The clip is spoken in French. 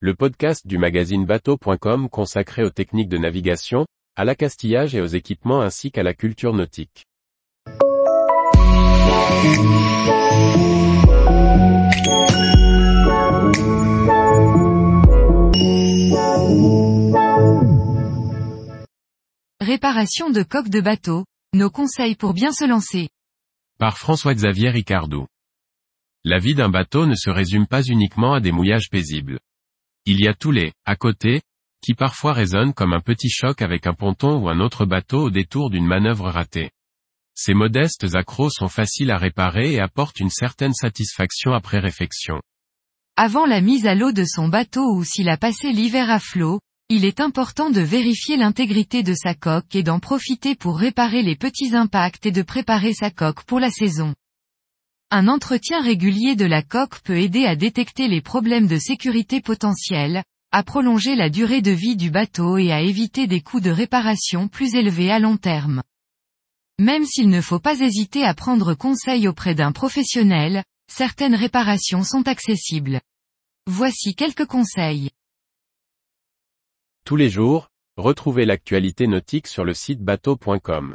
le podcast du magazine bateau.com consacré aux techniques de navigation, à l'accastillage et aux équipements ainsi qu'à la culture nautique. Réparation de coques de bateau, nos conseils pour bien se lancer. Par François-Xavier Ricardou. La vie d'un bateau ne se résume pas uniquement à des mouillages paisibles. Il y a tous les à côté, qui parfois résonnent comme un petit choc avec un ponton ou un autre bateau au détour d'une manœuvre ratée. Ces modestes accros sont faciles à réparer et apportent une certaine satisfaction après réfection. Avant la mise à l'eau de son bateau ou s'il a passé l'hiver à flot, il est important de vérifier l'intégrité de sa coque et d'en profiter pour réparer les petits impacts et de préparer sa coque pour la saison. Un entretien régulier de la coque peut aider à détecter les problèmes de sécurité potentiels, à prolonger la durée de vie du bateau et à éviter des coûts de réparation plus élevés à long terme. Même s'il ne faut pas hésiter à prendre conseil auprès d'un professionnel, certaines réparations sont accessibles. Voici quelques conseils. Tous les jours, retrouvez l'actualité nautique sur le site bateau.com.